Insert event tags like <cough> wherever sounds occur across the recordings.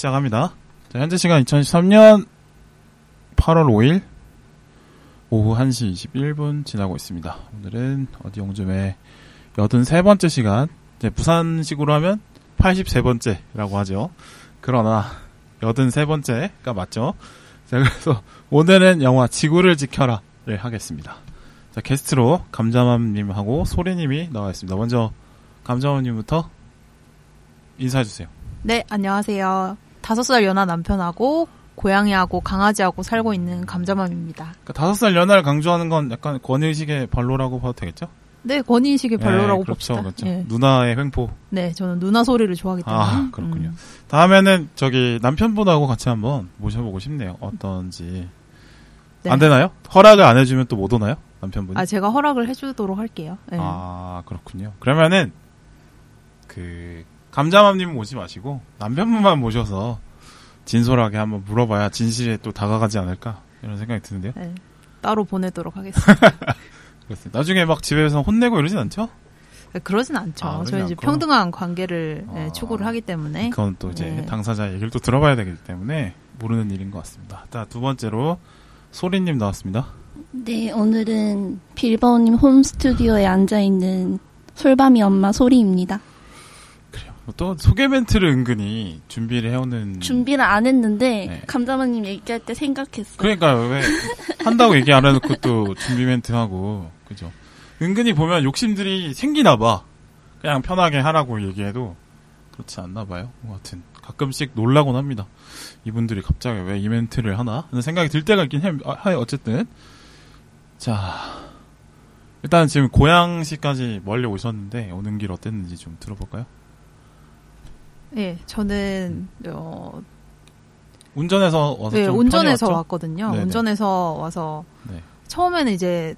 시작합니다. 자, 현재 시간 2013년 8월 5일 오후 1시 21분 지나고 있습니다. 오늘은 어디 용점의 83번째 시간, 부산식으로 하면 83번째라고 하죠. 그러나 83번째가 맞죠. 자, 그래서 오늘은 영화 지구를 지켜라를 하겠습니다. 자, 게스트로 감자맘님하고 소리님이 나와 있습니다. 먼저 감자맘님부터 인사해주세요. 네, 안녕하세요. 다섯 살 연하 남편하고 고양이하고 강아지하고 살고 있는 감자맘입니다. 그러니까 다섯 살 연하를 강조하는 건 약간 권위의식의 발로라고 봐도 되겠죠? 네, 권위의식의 발로라고 네, 그렇죠, 봅시다. 그렇죠. 예. 누나의 횡포. 네, 저는 누나 소리를 좋아하기 때문에. 아, 그렇군요. 음. 다음에는 저기 남편분하고 같이 한번 모셔보고 싶네요. 어떤지. 네. 안 되나요? 허락을 안 해주면 또 못 오나요? 남편분이? 아, 제가 허락을 해주도록 할게요. 네. 아, 그렇군요. 그러면은, 그, 감자맘님 오지 마시고, 남편분만 모셔서, 진솔하게 한번 물어봐야 진실에 또 다가가지 않을까, 이런 생각이 드는데요. 네, 따로 보내도록 하겠습니다. <laughs> 그렇습니다. 나중에 막 집에서 혼내고 이러진 않죠? 네, 그러진 않죠. 아, 저희 이제? 평등한 관계를 네, 아, 추구를 하기 때문에. 그건 또 이제 네. 당사자 얘기를 또 들어봐야 되기 때문에, 모르는 일인 것 같습니다. 자, 두 번째로, 소리님 나왔습니다. 네, 오늘은 빌버님 홈 스튜디오에 앉아 있는 솔밤이 엄마 소리입니다. 또 소개 멘트를 은근히 준비를 해오는. 준비를 안 했는데, 네. 감자마님 얘기할 때 생각했어요. 그러니까 왜 한다고 얘기 안 해놓고 또 준비 멘트 하고 그죠? 은근히 보면 욕심들이 생기나 봐. 그냥 편하게 하라고 얘기해도 그렇지 않나 봐요. 뭐 하여튼 가끔씩 놀라곤 합니다. 이분들이 갑자기 왜 이 멘트를 하나 하는 생각이 들 때가 있긴 해. 아, 하여 어쨌든 자 일단 지금 고양시까지 멀리 오셨는데 오는 길 어땠는지 좀 들어볼까요? 예, 저는, 어, 운전해서 와서 네, 좀 운전해서 편히 왔죠? 왔거든요. 네네. 운전해서 와서 네. 처음에는 이제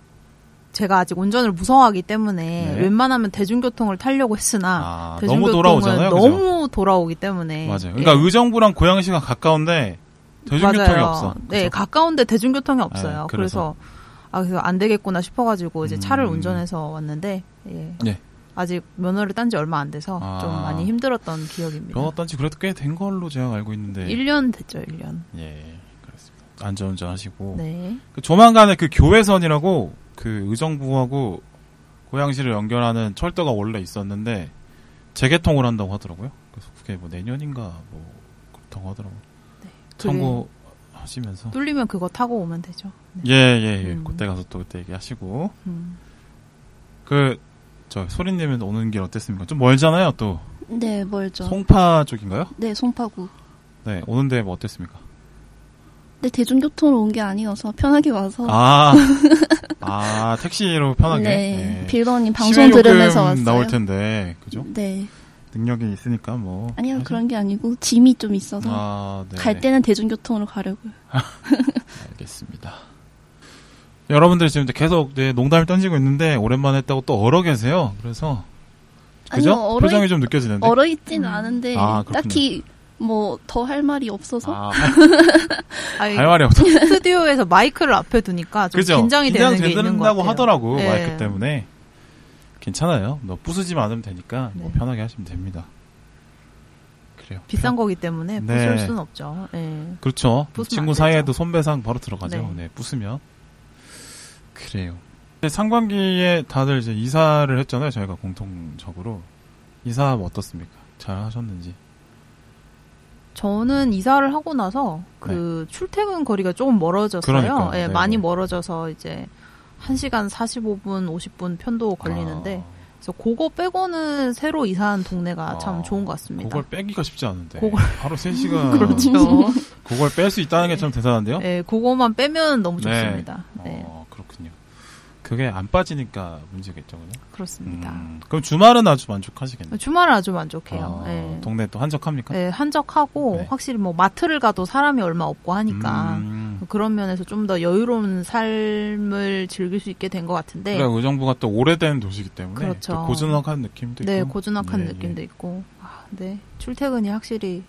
제가 아직 운전을 무서워하기 때문에 네. 웬만하면 대중교통을 타려고 했으나 아, 너무 대중교통은 돌아오잖아요. 그죠? 너무 돌아오기 때문에 맞아요. 그러니까 예. 의정부랑 고양시가 가까운데 대중교통이 맞아요. 없어. 네, 그죠? 가까운데 대중교통이 없어요. 네, 그래서 아 그래서 안 되겠구나 싶어가지고 이제 차를 음. 운전해서 왔는데 예. 네. 아직 면허를 딴 지 얼마 안 돼서 아. 좀 많이 힘들었던 기억입니다. 면허 딴 지 그래도 꽤 된 걸로 제가 알고 있는데. 1년 됐죠, 1년. 예, 그렇습니다. 안전운전 하시고. 네. 그 조만간에 그 교회선이라고 그 의정부하고 고양시를 연결하는 철도가 원래 있었는데 재개통을 한다고 하더라고요. 그래서 그게 뭐 내년인가 뭐 그렇다고 하더라고요. 네. 참고하시면서. 뚫리면 그거 타고 오면 되죠. 네. 예, 예, 예. 음. 그때 가서 또 그때 얘기하시고. 음. 그, 저, 소리님은 오는 길 어땠습니까? 좀 멀잖아요, 또. 네, 멀죠. 송파 쪽인가요? 네, 송파구. 네, 오는데 뭐 어땠습니까? 네, 대중교통으로 온 게 아니어서 편하게 와서. 아, <laughs> 아, 택시로 편하게. 네, 예. 빌버님 방송 들으면서 왔어요. 나올 텐데, 그죠? 네. 능력이 있으니까 뭐. 아니요, 하시- 그런 게 아니고 짐이 좀 있어서 아, 네. 갈 때는 대중교통으로 가려고요. <laughs> 알겠습니다. 여러분들 지금 계속 네, 농담을 던지고 있는데 오랜만에 했다고 또 얼어 계세요. 그래서 그죠? 아니요, 표정이 있- 좀 느껴지는데. 얼어 있지는 음. 않은데 아. 딱히 뭐 더 할 말이 없어서 아, <laughs> 아니, 할 말이 없다. <laughs> 스튜디오에서 마이크를 앞에 두니까 좀 그죠? 긴장이 되는 게 있는 것 같아요. 하더라고 네. 마이크 때문에 괜찮아요. 너 부수지만 않으면 되니까 뭐 네. 편하게 하시면 됩니다. 그래요. 비싼 거기 때문에 네. 부술 수는 없죠. 예. 그렇죠. 친구 안 사이에도. 손배상 바로 들어가죠. 네. 네. 부수면. 그래요. 상반기에 다들 이제 이사를 했잖아요. 저희가 공통적으로. 이사 뭐 어떻습니까? 잘 하셨는지. 저는 이사를 하고 나서 그 출퇴근 거리가 조금 멀어졌어요. 네. 예, 네, 많이 네. 멀어져서 이제 1시간 45분, 50분 편도 걸리는데 아, 그래서 그거 빼고는 새로 이사한 동네가 아, 참 좋은 것 같습니다. 그걸 빼기가 쉽지 않은데. 그걸- 하루 3시간. <laughs> 그렇죠. 그걸 뺄 수 있다는 게 참 대단한데요? 예, 그거만 빼면 너무 네. 좋습니다. 네, 어, 그게 안 빠지니까 문제겠죠, 그죠? 그렇습니다. 음, 그럼 주말은 아주 만족하시겠네요. 주말은 아주 만족해요. 아, 예. 동네 또 한적합니까? 예, 한적하고 네. 확실히 뭐 마트를 가도 사람이 얼마 없고 하니까 음, 그런 면에서 좀 더 여유로운 삶을 즐길 수 있게 된 것 같은데 그래, 의정부가 또 오래된 도시이기 때문에 그렇죠. 또 고즈넉한 느낌도 네, 있고. 고즈넉한 예, 느낌도 예. 있고. 아, 네. 출퇴근이 확실히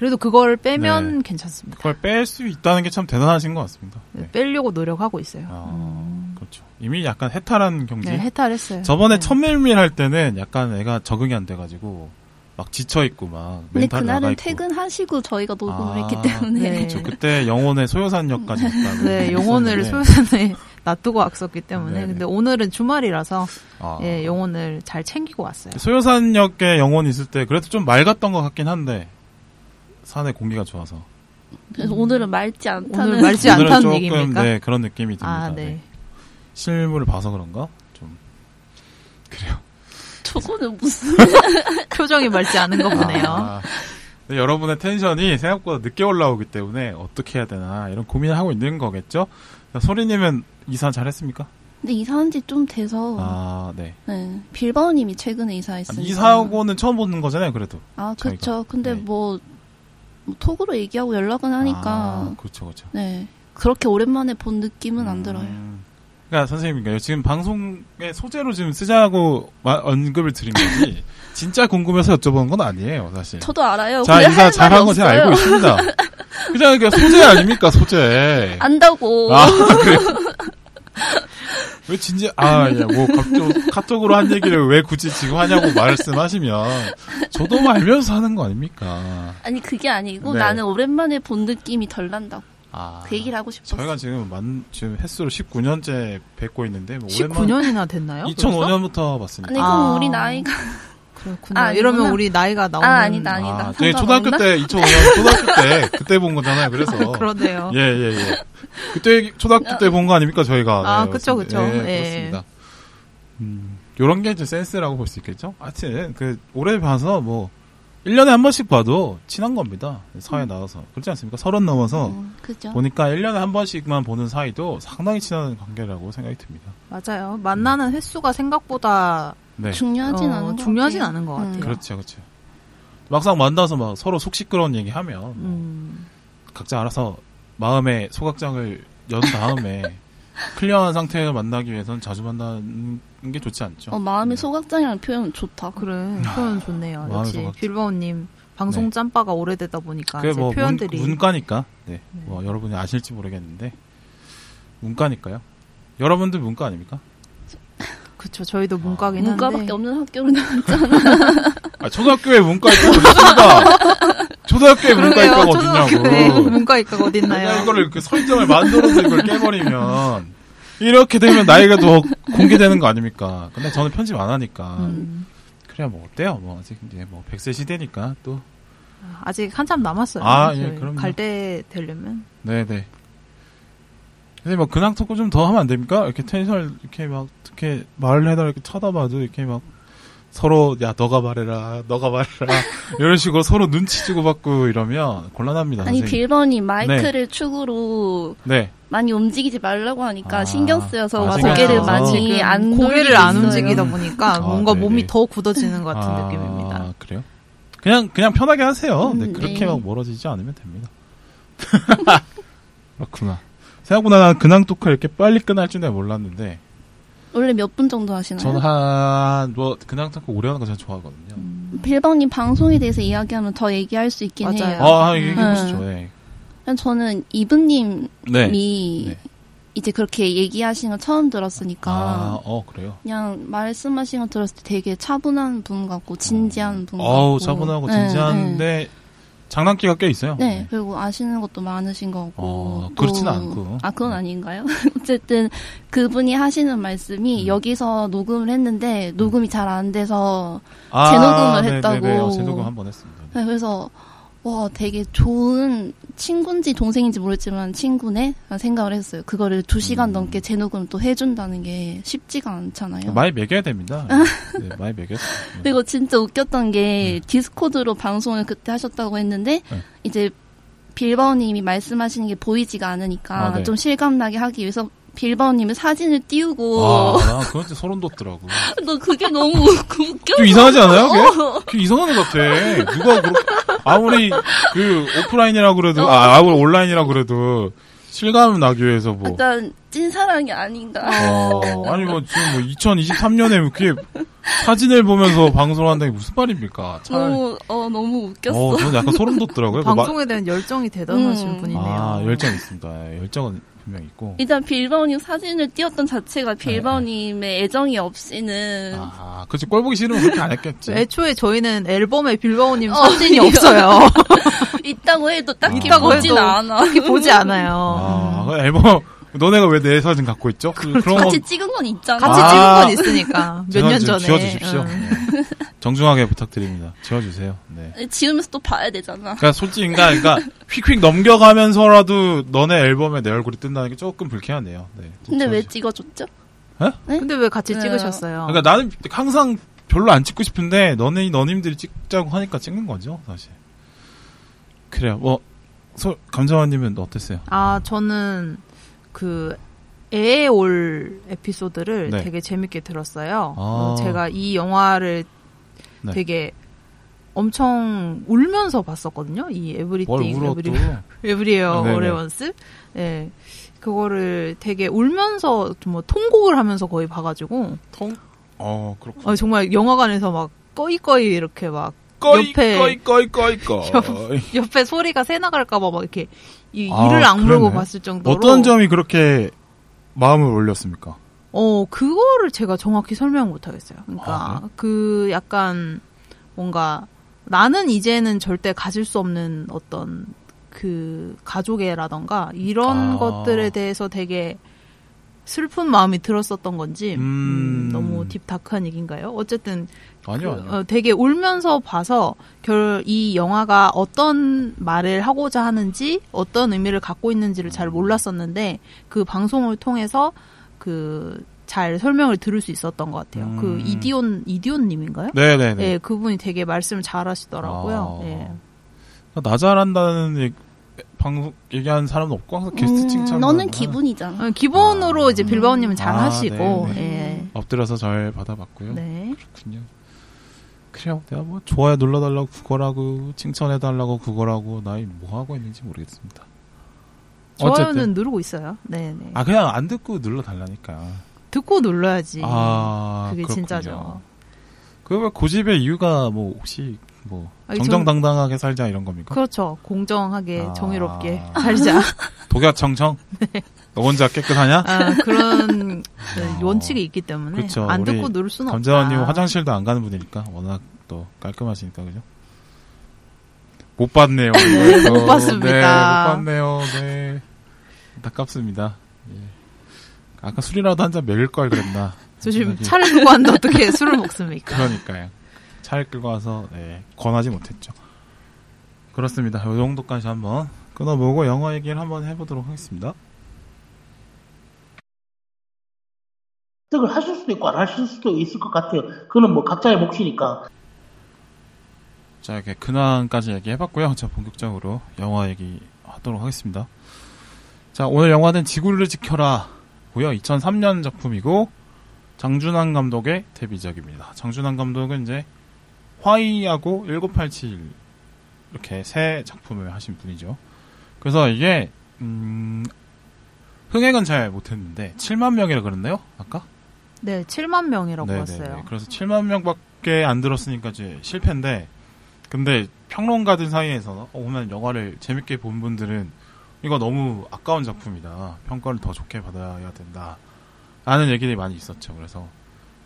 그래도 그걸 빼면 괜찮습니다. 그걸 뺄 수 있다는 게 참 대단하신 것 같습니다. 네, 네. 빼려고 노력하고 있어요. 아, 음. 그렇죠. 이미 약간 해탈한 경지. 네, 해탈했어요. 저번에 네. 천밀밀 할 때는 약간 애가 적응이 안 돼가지고 막 지쳐 있고 막 근데 그날은. 퇴근하시고 저희가 녹음을 아, 했기 때문에 네. 그쵸, 그때 영혼의 소요산역까지. 네, 영혼을 했었는데. 소유산에 <laughs> 놔두고 왔었기 때문에. 네네. 근데 오늘은 주말이라서, 아. 예, 영혼을 잘 챙기고 왔어요. 소요산역에 영혼이 있을 때 그래도 좀 맑았던 것 같긴 한데 산의 공기가 좋아서 그래서 오늘은 맑지 않다는 오늘 맑지 오늘은 않다는 조금 얘기입니까? 네, 그런 느낌이 듭니다. 아, 네. 네. 실물을 봐서 그런가? 좀 그래요. <laughs> 저거는 무슨 <laughs> 표정이 맑지 않은 거 보네요. 아, 네, 여러분의 텐션이 생각보다 늦게 올라오기 때문에 어떻게 해야 되나 이런 고민을 하고 있는 거겠죠? 소리님은 이사 잘했습니까? 근데 이사한 지 좀 돼서 아, 네. 네. 빌바오님이 최근에 이사했으니까 아니, 이사하고는 처음 보는 거잖아요, 그래도. 아. 그렇죠. 근데 네. 뭐, 뭐 톡으로 얘기하고 연락은 하니까 아, 그렇죠, 그렇죠. 네 그렇게 오랜만에 본 느낌은 안 들어요. 음. 그러니까 선생님인가요? 지금 방송의 소재로 지금 쓰자고 마- 언급을 드린 거지. <laughs> 진짜 궁금해서 여쭤보는 건 아니에요, 사실. 저도 알아요. 자, 인사 할 잘한 거 제가. 알고 있습니다. 그냥 소재 아닙니까, 소재. <laughs> 안다고. 아, 그래요? <laughs> 왜 진지, 아, 예, 뭐, 각종, 카톡으로 한 얘기를 왜 굳이 지금 하냐고 말씀하시면, 저도 뭐 알면서 하는 거 아닙니까? 아니 그게 아니고 네. 나는 오랜만에 본 느낌이 덜 난다고. 아. 그 얘기를 하고 싶었어. 저희가 지금 만, 지금 횟수로 19년째 뵙고 있는데, 뭐, 19년이나 됐나요? 2005년부터 봤습니다. 아니 그럼 아. 우리 나이가 그렇구나. 아, 아니구나. 이러면 우리 나이가 나오는. 아 아니다 아니다. 아, 저희? 초등학교 때, 2005년 초등학교 때, 그때 본 거잖아요, 그래서. <laughs> 그러네요. 예, 예, 예. 그때, 초등학교 때 본 거 아닙니까, 저희가. 아, 네, 그쵸. 그쵸. 예, 예. 그렇습니다. 음, 요런 게 이제 센스라고 볼 수 있겠죠? 하여튼, 그, 오래 봐서 뭐, 1년에 한 번씩 봐도 친한 겁니다. 사회 나와서. 그렇지 않습니까? 서른 넘어서 음, 그죠. 보니까 1년에 한 번씩만 보는 사이도 상당히 친한 관계라고 생각이 듭니다. 맞아요. 만나는 횟수가 생각보다 네. 중요하진 어, 않은 것 중요하진 같아요. 않은 것 같아요. 음. 그렇죠, 그렇죠. 막상 만나서 막 서로 속 시끄러운 얘기 하면, 뭐 음, 각자 알아서 마음의 소각장을 연 다음에 <laughs> 클리어한 상태를 만나기 위해서는 자주 만나는 게 좋지 않죠. 어, 마음의 소각장이라는 표현 좋다. 그래. 표현 좋네요. 역시. 빌바오님 방송 네. 짬바가 오래되다 보니까 그게 이제 뭐 표현들이 문, 문과니까. 네. 뭐 여러분이 아실지 모르겠는데 문과니까요. 여러분들 문과 아닙니까? 그쵸. 저희도 문과긴 문과밖에 한데 없는 학교로 나왔잖아. <laughs> 아, 초등학교에 문과 있다고 있습니다. 초등학교에 문과 있다고 초등학교에 어딨냐고. <laughs> 내가 어딨나요? 이거를 그 설정을 만들어서 이걸 깨버리면 이렇게 되면 나이가 더 공개되는 거 아닙니까? 근데 저는 편집 안 하니까 음, 그래야 뭐 어때요? 뭐 아직 이제 뭐 100세 시대니까 또 아직 한참 남았어요. 아, 예, 저희 그럼요. 갈때 되려면 네네. 근데 뭐 근황 토크 좀 더 하면 안 됩니까? 이렇게 텐션을 이렇게 막 이렇게 말을 해달라 이렇게 쳐다봐도 이렇게 막 서로 야 너가 말해라 너가 말해라 <laughs> 이런 식으로 서로 눈치 주고 받고 이러면 곤란합니다. 아니 선생님. 빌번이 마이크를 축으로 네. 많이 움직이지 말라고 하니까 아, 신경 쓰여서 아, 고개를. 많이 안 고개를 안 있어요. 움직이다 보니까 아, 뭔가 네네. 몸이 더 굳어지는 것 같은 아, 느낌입니다. 그래요? 그냥 그냥 편하게 하세요. 네, 음, 그렇게 네. 막 멀어지지 않으면 됩니다. <laughs> 그렇구나. 생각보다 난 근황 토크 이렇게 빨리 끝날 줄 내가 몰랐는데 원래 몇 분 정도 하시나요? 저는 한뭐 근황 토크 오래 하는 거 제가 좋아하거든요. 빌번님 방송에 대해서 이야기하면 더 얘기할 수 있긴 맞아요. 해요. 아, 얘기해 음. 보시죠. 네. 그냥 저는 이브님이 네. 네. 이제 그렇게 얘기하신 거 처음 들었으니까 아, 어, 그래요. 그냥 말씀하신 거 들었을 때 되게 차분한 분 같고 진지한 분 같고 어우, 차분하고 네, 진지한데 장난기가 꽤 있어요. 네, 네, 그리고 아시는 것도 많으신 거고 어, 또- 그렇진 않고. 아 그건 아닌가요? <laughs> 어쨌든 그분이 하시는 말씀이 음. 여기서 녹음을 했는데 녹음이 잘 안 돼서 아, 재녹음을 네, 했다고. 네, 네. 어, 재녹음 한 번 했습니다. 네, 그래서 와 되게 좋은 친구인지 동생인지 모르겠지만 친구네 생각을 했어요. 그거를 두 시간 음. 넘게 재녹음 또 해준다는 게 쉽지가 않잖아요. 많이 매겨야 됩니다. <laughs> 네, 많이 매겼어요. 네. 그리고 진짜 웃겼던 게 디스코드로 방송을 그때 하셨다고 했는데 네. 이제 빌바오님이 말씀하시는 게 보이지가 않으니까 아, 네. 좀 실감나게 하기 위해서 빌바오님의 사진을 띄우고 아, 나 그건 진짜 소름 돋더라고. <laughs> 너 그게 너무 웃겨. 좀 이상하지 않아요? 그게? 그게 이상한 것 같아. 누가 그렇게 아무리 그 오프라인이라고 그래도 아, 아무리 온라인이라고 그래도 실감 나기 위해서 뭐 약간 찐사랑이 아닌가. 어, 아니 뭐 지금 뭐 2023년에 그게 사진을 보면서 방송을 한다는 게 무슨 말입니까? 차라리 너무 어 너무 웃겼어. 어, 저는 약간 소름 돋더라고요. 방송에 대한 열정이 대단하신 음. 분이네요. 아, 열정 있습니다. 예, 열정은 분명 있고. 일단 빌바오님 사진을 띄웠던 자체가 빌바오님의 애정이 없이는 아, 그렇지. 꼴 보기 싫으면 그렇게 안 했겠지. 애초에 저희는 앨범에 빌바오님 어, 사진이 없어요. <laughs> 있다고 해도 딱히 있다고 보진 해도 않아. 딱히 보지 않아요. 아, 음. 그 앨범, 너네가 왜 내 사진 갖고 있죠? 그, 런 거. 같이 찍은 건 있잖아. 같이 아. 찍은 건 있으니까 <laughs> 몇 년 전에. 지워주십시오. 응. 네. <laughs> 정중하게 부탁드립니다. 지워주세요. 네. 지우면서 또 봐야 되잖아. 그러니까 솔직히, 그러니까, 그러니까 휙휙 넘겨가면서라도 너네 앨범에 내 얼굴이 뜬다는 게 조금 불쾌하네요. 네. 근데 왜. 찍어줬죠? 근데 왜 같이 네. 찍으셨어요? 그러니까 나는 항상 별로 안 찍고 싶은데 너네 너님들이 찍자고 하니까 찍는 거죠, 사실. 그래요. 뭐 소, 감자원님은 어땠어요? 아, 저는 그애 에올 에피소드를 네. 되게 재밌게 들었어요. 아. 어, 제가 이 영화를 네. 되게 엄청 울면서 봤었거든요. 이뭘 에브리띵 에브리? 에브리어 네네. 오레원스. 예. 그거를 되게 울면서 좀뭐 통곡을 하면서 거의 봐가지고 통? 어 그렇군. 어, 정말 영화관에서 막 꺼이꺼이 이렇게 막 꺼이 옆에- 꺼이 꺼이 꺼이 꺼이. <laughs> 옆에 소리가 새 나갈까봐 막 이렇게 이, 아, 이를 악물고 그러네. 봤을 정도로 어떤 점이 그렇게 마음을 올렸습니까? 어, 그거를 제가 정확히 설명 못 하겠어요. 아, 그러니까 그 약간 뭔가 나는 이제는 절대 가질 수 없는 어떤 그 가족애라던가 이런 아. 것들에 대해서 되게 슬픈 마음이 들었었던 건지 음. 음, 너무 딥다크한 얘기인가요? 어쨌든 아니요, 그, 아니요. 어, 되게 울면서 봐서 결 이 영화가 어떤 말을 하고자 하는지 어떤 의미를 갖고 있는지를 잘 몰랐었는데 그 방송을 통해서 그 잘 설명을 들을 수 있었던 것 같아요. 음. 그 이디온 이디온님인가요? 네네네. 예, 그분이 되게 말씀을 잘하시더라고요. 아. 예. 나 잘한다는 얘기, 방송 얘기하는 사람은 없고 항상 게스트 음, 칭찬. 너는 기분이잖아. 어, 기본으로 아. 이제 빌바오님은 잘 아, 하시고, 네, 예. 엎드려서 잘 받아봤고요. 네. 그렇군요. 그래요. 내가 뭐 좋아요 눌러달라고 그거라고 칭찬해달라고 그거라고 나이 뭐 하고 있는지 모르겠습니다. 좋아요는 누르고 있어요. 네, 네. 아 그냥 안 듣고 눌러달라니까. 듣고 눌러야지. 아 그게 그렇군요. 진짜죠. 그왜 고집의 이유가 뭐 혹시 뭐 아니, 정정당당하게 살자 이런 겁니까? 그렇죠. 공정하게 아. 정의롭게 <laughs> 살자. 독야청청? 너 혼자 깨끗하냐? 아, 그런 그 <laughs> 원칙이 있기 때문에 그쵸, 안 듣고 누를 수는 없다. 화장실도 안 가는 분이니까 워낙 또 깔끔하시니까 그죠? 못 봤네요. <laughs> 오늘. 못 봤습니다. 네, 못 봤네요. 네. 안타깝습니다. 예. 아까 술이라도 한 잔 먹일 걸 그랬나. 저 지금 생각이- 차를 두고 왔는데 어떻게 술을 먹습니까? 그러니까요. 차를 끌고 와서 네, 권하지 못했죠. 그렇습니다. 이 정도까지 한번 끊어보고 영화 얘기를 한번 해보도록 하겠습니다. 획득을 하실 수도 있고 안 하실 수도 있을 것 같아요. 그거는 뭐 각자의 몫이니까. 자, 이렇게 근황까지 얘기해봤고요. 자, 본격적으로 영화 얘기하도록 하겠습니다. 자, 오늘 영화는 지구를 지켜라. 고요 2003년 작품이고, 장준환 감독의 데뷔작입니다. 장준환 감독은 이제, 화이하고 1987, 이렇게 세 작품을 하신 분이죠. 그래서 이게, 음, 흥행은 잘 못했는데, 7만 명이라 그랬나요? 아까? 네, 7만 명이라고 네네네. 봤어요. 그래서 7만 명밖에 안 들었으니까 이제 실패인데, 근데 평론가들 사이에서 어, 오늘 영화를 재밌게 본 분들은 이거 너무 아까운 작품이다. 평가를 더 좋게 받아야 된다. 라는 얘기들이 많이 있었죠. 그래서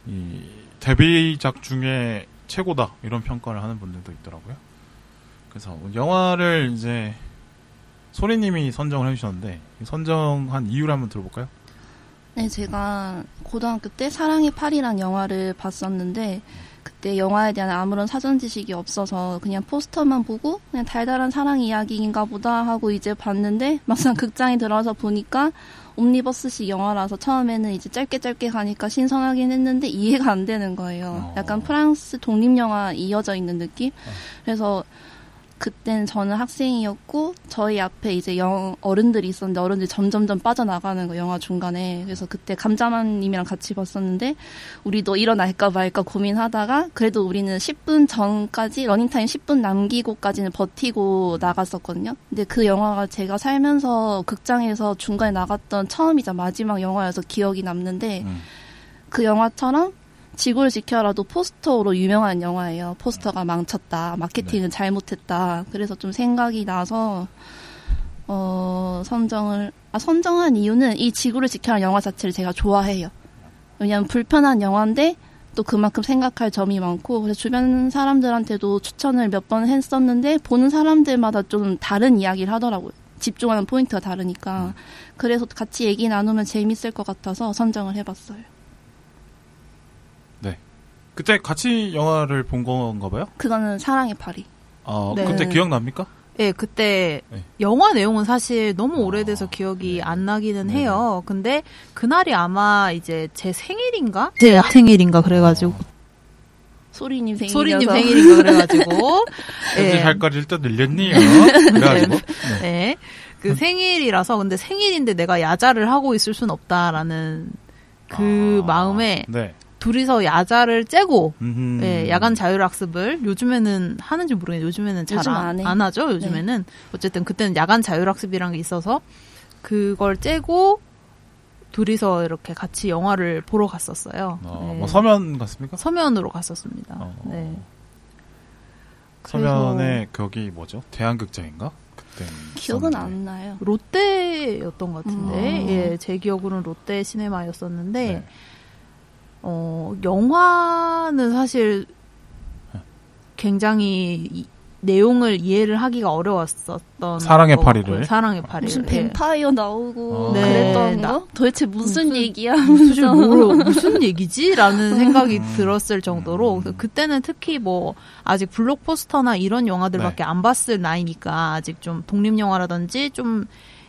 이 데뷔작 중에 최고다. 이런 평가를 하는 분들도 있더라고요. 그래서 영화를 이제 소리님이 선정을 해주셨는데 이 선정한 이유를 한번 들어볼까요? 네, 제가 고등학교 때 사랑의 파리란 영화를 봤었는데 그때 영화에 대한 아무런 사전 지식이 없어서 그냥 포스터만 보고 그냥 달달한 사랑 이야기인가 보다 하고 이제 봤는데 막상 극장에 들어와서 보니까 옴니버스식 영화라서 처음에는 이제 짧게 짧게 가니까 신선하긴 했는데 이해가 안 되는 거예요. 어. 약간 프랑스 독립 영화 이어져 있는 느낌. 그래서 그땐 저는 학생이었고 저희 앞에 이제 영 어른들이 있었는데 어른들이 점점점 빠져나가는 거 영화 중간에 그래서 그때 감자맘님이랑 같이 봤었는데 우리도 일어날까 말까 고민하다가 그래도 우리는 10분 전까지 러닝타임 10분 남기고까지는 버티고 나갔었거든요. 근데 그 영화가 제가 살면서 극장에서 중간에 나갔던 처음이자 마지막 영화여서 기억이 남는데 음. 그 영화처럼 지구를 지켜라도 포스터로 유명한 영화예요. 포스터가 망쳤다. 마케팅은 잘못했다. 그래서 좀 생각이 나서 어, 선정을, 아, 선정한 이유는 이 지구를 지켜라는 영화 자체를 제가 좋아해요. 왜냐면 불편한 영화인데 또 그만큼 생각할 점이 많고 그래서 주변 사람들한테도 추천을 몇 번 했었는데 보는 사람들마다 좀 다른 이야기를 하더라고요. 집중하는 포인트가 다르니까. 그래서 같이 얘기 나누면 재밌을 것 같아서 선정을 해봤어요. 그때 같이 영화를 본 건가 봐요? 그거는 사랑의 파리. 아, 네. 그때 기억납니까? 예, 그때 네. 영화 내용은 사실 너무 아, 오래돼서 기억이 네. 안 나기는 네네. 해요. 근데 그날이 아마 이제 제 생일인가? 제 생일인가 그래가지고 소리님 생일이어서. 소리님 생일인가 그래가지고 <laughs> 예. 할 거를 일단 늘렸네요. <laughs> 그래가지고. 네. 예. 그 생일이라서 근데 생일인데 내가 야자를 하고 있을 순 없다라는 그 아, 마음에 네. 둘이서 야자를 째고. 예, 야간 자율학습을 요즘에는 하는지 모르겠는데 요즘에는 잘 요즘 안 하죠. 요즘에는 어쨌든 그때는 야간 자율학습이란 게 있어서 그걸 째고 둘이서 이렇게 같이 영화를 보러 갔었어요. 어, 네. 뭐 서면 같습니까? 서면으로 갔었습니다. 어. 네. 서면에 거기 뭐죠? 대한극장인가? 그때 기억은 안 나요. 롯데였던 것 같은데, 음. 예, 제 기억으로는 롯데 시네마였었는데, 네. 어, 영화는 사실 굉장히 이- 내용을 이해를 하기가 어려웠었던 사랑의 것 파리를? 사랑의 파리를 무슨 예. 뱀파이어 나오고 어. 네, 그랬던 나- 거? 도대체 무슨, 무슨- 얘기야? 무슨. 뭐, 무슨 얘기지?라는 생각이 <laughs> 음. 들었을 정도로 음. 그때는 특히 뭐 아직 블록포스터나 이런 영화들밖에 네. 안 봤을 나이니까 아직 좀 독립 영화라든지 좀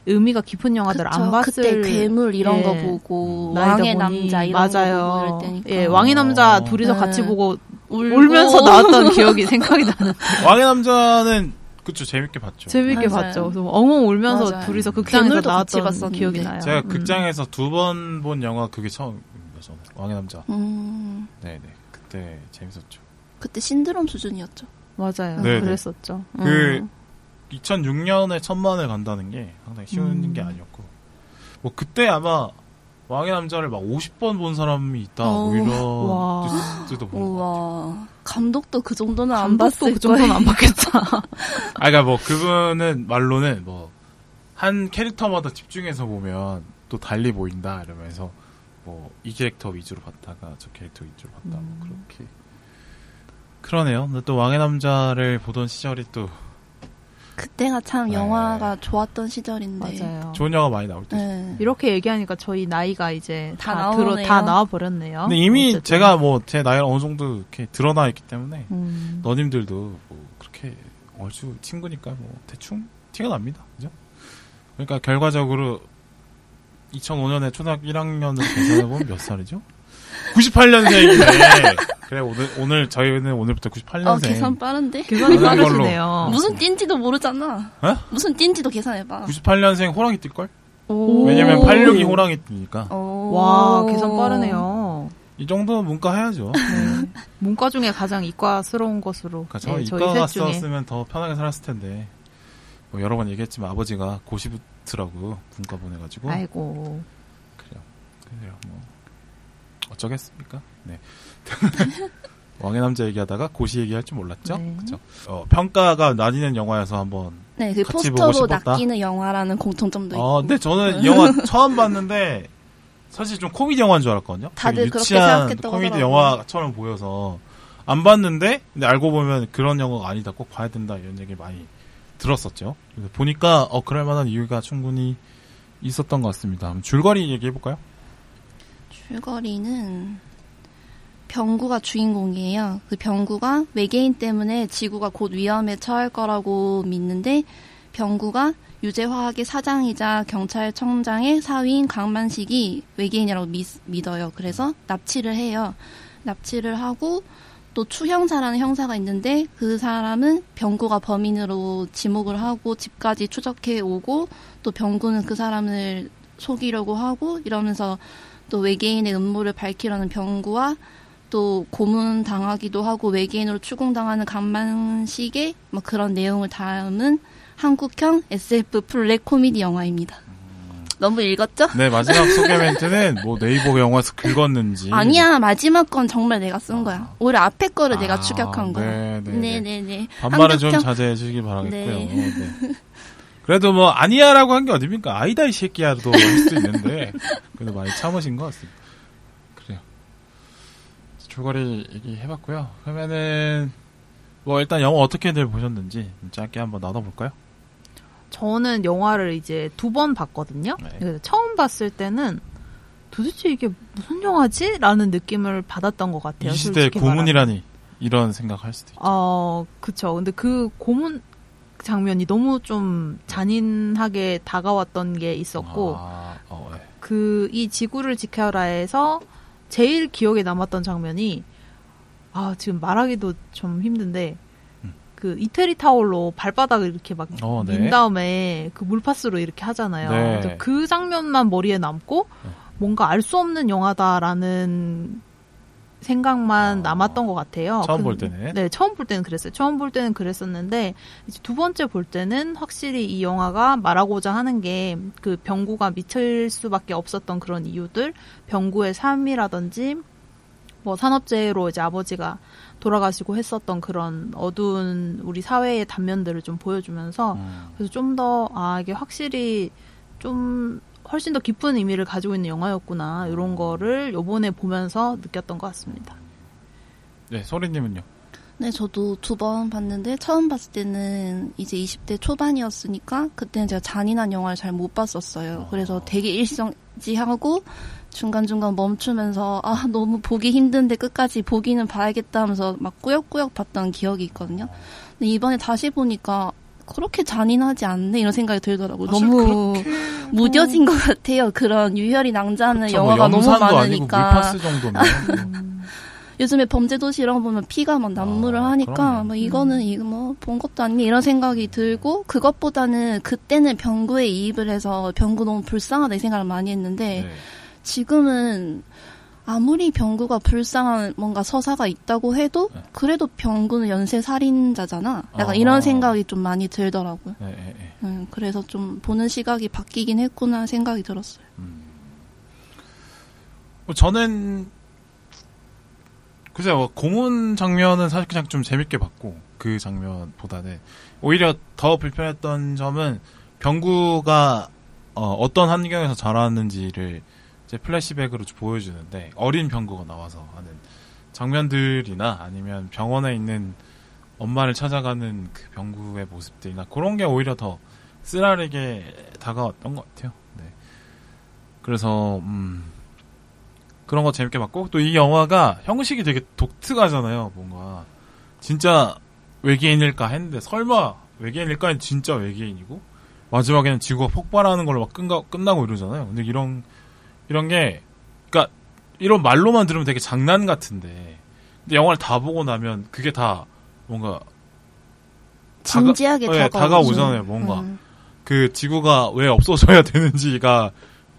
의미가 깊은 영화들 안 그쵸. 봤을 그때 괴물 이런 예. 거 보고 왕의 보니 남자 이런 맞아요. 거 예, 왕의 남자 어. 둘이서 네. 같이 보고 울고. 울 면서 나왔던 기억이 <laughs> 생각이 나는. 왕의 남자는 그쵸 재밌게 봤죠. 재밌게 맞아요. 봤죠. 그래서 엉엉 울면서 맞아요. 둘이서 극장에서 나왔던 봤었는데. 기억이 나요. 제가 음. 극장에서 두 번 본 영화 그게 처음입니다. 저는 왕의 남자. 음, 네네 그때 재밌었죠. 그때 신드롬 수준이었죠. 맞아요. 네네. 그랬었죠. 그 음. 2006년에 천만을 간다는 게 상당히 쉬운 음. 게 아니었고 뭐 그때 아마 왕의 남자를 막 50번 본 사람이 있다 어. 뭐 이런 와. 뉴스도 본것 같아요. 우와. 감독도 그 정도는 안 감독도 봤을 그 정도는 거예요. 안 받겠다. <laughs> 아, 그니까 뭐, 그분은 말로는 뭐, 한 캐릭터마다 집중해서 보면 또 달리 보인다, 이러면서, 뭐, 이 캐릭터 위주로 봤다가 저 캐릭터 위주로 봤다, 뭐, 그렇게. 그러네요. 근데 또 왕의 남자를 보던 시절이 또 그때가 참 네. 영화가 좋았던 시절인데. 맞아요. 좋은 영화 많이 나올 때. 네. 이렇게 얘기하니까 저희 나이가 이제 다 다, 나오네요. 들어 다 나와 버렸네요. 근데 이미 어쨌든. 제가 뭐, 제 나이가 어느 정도 이렇게 드러나 있기 때문에, 음. 너님들도 뭐, 그렇게 얼추 친구니까 뭐, 대충 티가 납니다. 그죠? 그러니까 결과적으로 2005년에 초등학교 1학년을 계산해 보면 몇 살이죠? 98년생이네. <laughs> 그래, 오늘, 오늘, 저희는 오늘부터 98년생. 어, 계산 빠른데? 걸로. 빠르시네요. 무슨 띠인지도 모르잖아. 어? 무슨 띠인지도 계산해봐. 98년생 호랑이? 오. 왜냐면 86이 호랑이 뛰니까. 오. 와 계산 빠르네요. 이 정도 문과 해야죠. 네. <laughs> 문과 중에 가장 이과스러운 것으로 그러니까 저 네, 이과 저희 셋 중에 갔었으면 더 편하게 살았을 텐데. 뭐 여러 번 얘기했지만 아버지가 고시부트라고 문과 보내가지고. 아이고 그래요. 그래요. 뭐 어쩌겠습니까? 네. <laughs> 왕의 남자 얘기하다가 고시 얘기할 줄 몰랐죠? 네. 그죠? 어, 평가가 나뉘는 영화여서 한번. 네, 그 같이 포스터로? 낚이는 영화라는 공통점도 어, 있고. 근데 저는 이 영화 <laughs> 처음 봤는데 사실 좀 코미디 영화인 줄 알았거든요. 다들 그렇게 생각했다고 코미디 하더라고요. 영화처럼 보여서 안 봤는데 근데 알고 보면 그런 영화가 아니다. 꼭 봐야 된다 이런 얘기 많이 들었었죠. 보니까 어 그럴 만한 이유가 충분히 있었던 것 같습니다. 줄거리 얘기해 볼까요? 줄거리는 병구가 주인공이에요. 그 병구가 외계인 때문에 지구가 곧 위험에 처할 거라고 믿는데 병구가 유재화학의 사장이자 경찰청장의 사위인 강만식이 외계인이라고 믿, 믿어요. 그래서 납치를 해요. 납치를 하고 또 추형사라는 형사가 있는데 그 사람은 병구가 범인으로 지목을 하고 집까지 추적해 오고 또 병구는 그 사람을 속이려고 하고 이러면서 또 외계인의 음모를 밝히려는 병구와 또 고문 당하기도 하고 외계인으로 추궁당하는 강만식의 뭐 그런 내용을 담은 한국형 SF 플랫 코미디 영화입니다. 너무 읽었죠? 네 마지막 소개 멘트는 뭐 네이버 영화에서 긁었는지 아니야 마지막 건 정말 내가 쓴 거야. 오히려 앞에 거를 내가 아, 추격한 거야. 네, 네, 네. 네네네. 반말은 좀 자제해 주시기 바라겠고요. 네. 네. 그래도 뭐 아니야라고 한 게 어딥니까? 아이다 이 새끼야도 할 수도 있는데 그래도 많이 참으신 것 같습니다. 그래요. 줄거리 얘기해봤고요. 그러면은 뭐 일단 영화 어떻게들 보셨는지 좀 짧게 한번 나눠볼까요? 저는 영화를 이제 두 번 봤거든요. 네. 그래서 처음 봤을 때는 도대체 이게 무슨 영화지? 라는 느낌을 받았던 것 같아요. 이 시대 솔직히 말하면. 고문이라니 이런 생각할 수도 있죠. 어, 그쵸. 근데 그 고문 장면이 너무 좀 잔인하게 다가왔던 게 있었고, 아, 어, 네. 그, 이 지구를 지켜라에서 제일 기억에 남았던 장면이, 아, 지금 말하기도 좀 힘든데, 음. 그 이태리 타올로 발바닥을 이렇게 막 어, 네. 민 다음에 그 물파스로 이렇게 하잖아요. 네. 그 장면만 머리에 남고, 네. 뭔가 알 수 없는 영화다라는 생각만 아, 남았던 것 같아요. 처음 근- 볼 때는? 네, 처음 볼 때는 그랬어요. 처음 볼 때는 그랬었는데 이제 두 번째 볼 때는 확실히 이 영화가 말하고자 하는 게 그 병구가 미칠 수밖에 없었던 그런 이유들, 병구의 삶이라든지 뭐 산업재해로 이제 아버지가 돌아가시고 했었던 그런 어두운 우리 사회의 단면들을 좀 보여주면서 음. 그래서 좀 더 아 이게 확실히 좀 훨씬 더 깊은 의미를 가지고 있는 영화였구나 이런 거를 요번에 보면서 느꼈던 것 같습니다. 네, 소리님은요? 네, 저도 두 번 봤는데 처음 봤을 때는 이제 20대 초반이었으니까 그때는 제가 잔인한 영화를 잘 못 봤었어요. 그래서 되게 일성지하고 중간중간 멈추면서 아 너무 보기 힘든데 끝까지 보기는 봐야겠다 하면서 막 꾸역꾸역 봤던 기억이 있거든요. 근데 이번에 다시 보니까 그렇게 잔인하지 않네 이런 생각이 들더라고요. 사실 너무 그렇게 무뎌진 것 같아요. 그런 유혈이 낭자하는 그쵸, 영화가 뭐 너무 많으니까. <laughs> 요즘에 범죄도시 이런 거 보면 피가 막 난무를 아, 하니까 그러네. 뭐 이거는 이거 뭐 본 것도 아니 이런 생각이 들고 그것보다는 그때는 병구에 이입을 해서 병구 너무 불쌍하다 이 생각을 많이 했는데 네. 지금은 아무리 병구가 불쌍한 뭔가 서사가 있다고 해도 네. 그래도 병구는 연쇄 살인자잖아. 약간 아. 이런 생각이 좀 많이 들더라고요. 네, 네, 네. 음, 그래서 좀 보는 시각이 바뀌긴 했구나 생각이 들었어요. 뭐 저는 글쎄요 뭐 고문 장면은 사실 그냥 좀 재밌게 봤고 그 장면보다는 오히려 더 불편했던 점은 병구가 어, 떤 환경에서 자랐는지를 이제 플래시백으로 좀 보여주는데 어린 병구가 나와서 하는 장면들이나 아니면 병원에 있는 엄마를 찾아가는 그 병구의 모습들이나 그런 게 오히려 더 쓰라리게 다가왔던 것 같아요. 네. 그래서 음, 그런 거 재밌게 봤고 또 이 영화가 형식이 되게 독특하잖아요. 뭔가 진짜 외계인일까 했는데 설마 외계인일까 진짜 외계인이고 마지막에는 지구가 폭발하는 걸로 막 끝나, 끝나고 이러잖아요. 근데 이런 이런 게 그러니까 이런 말로만 들으면 되게 장난 같은데 근데 영화를 다 보고 나면 그게 다 뭔가 다가- 진지하게 네, 다가오죠. 다가오잖아요. 뭔가 음. 그 지구가 왜 없어져야 <laughs> 되는지가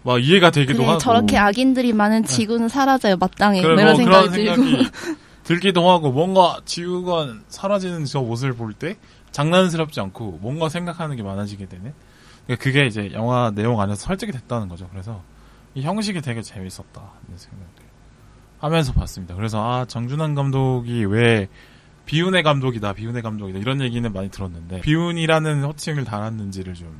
막 이해가 되기도 하고 저렇게 악인들이 많은 지구는 사라져요 마땅해. 그래, 뭐 이런 뭐 생각이 들고. 생각이 <laughs> 들기도 하고 뭔가 지구가 사라지는 저 모습을 볼 때 장난스럽지 않고 뭔가 생각하는 게 많아지게 되는 그러니까 그게 이제 영화 내용 안에서 설득이 됐다는 거죠. 그래서 이 형식이 되게 재밌었다 이런 생각을 하면서 봤습니다. 그래서 아 정준환 감독이 왜 비운의 감독이다, 비운의 감독이다 이런 얘기는 많이 들었는데 비운이라는 호칭을 달았는지를 좀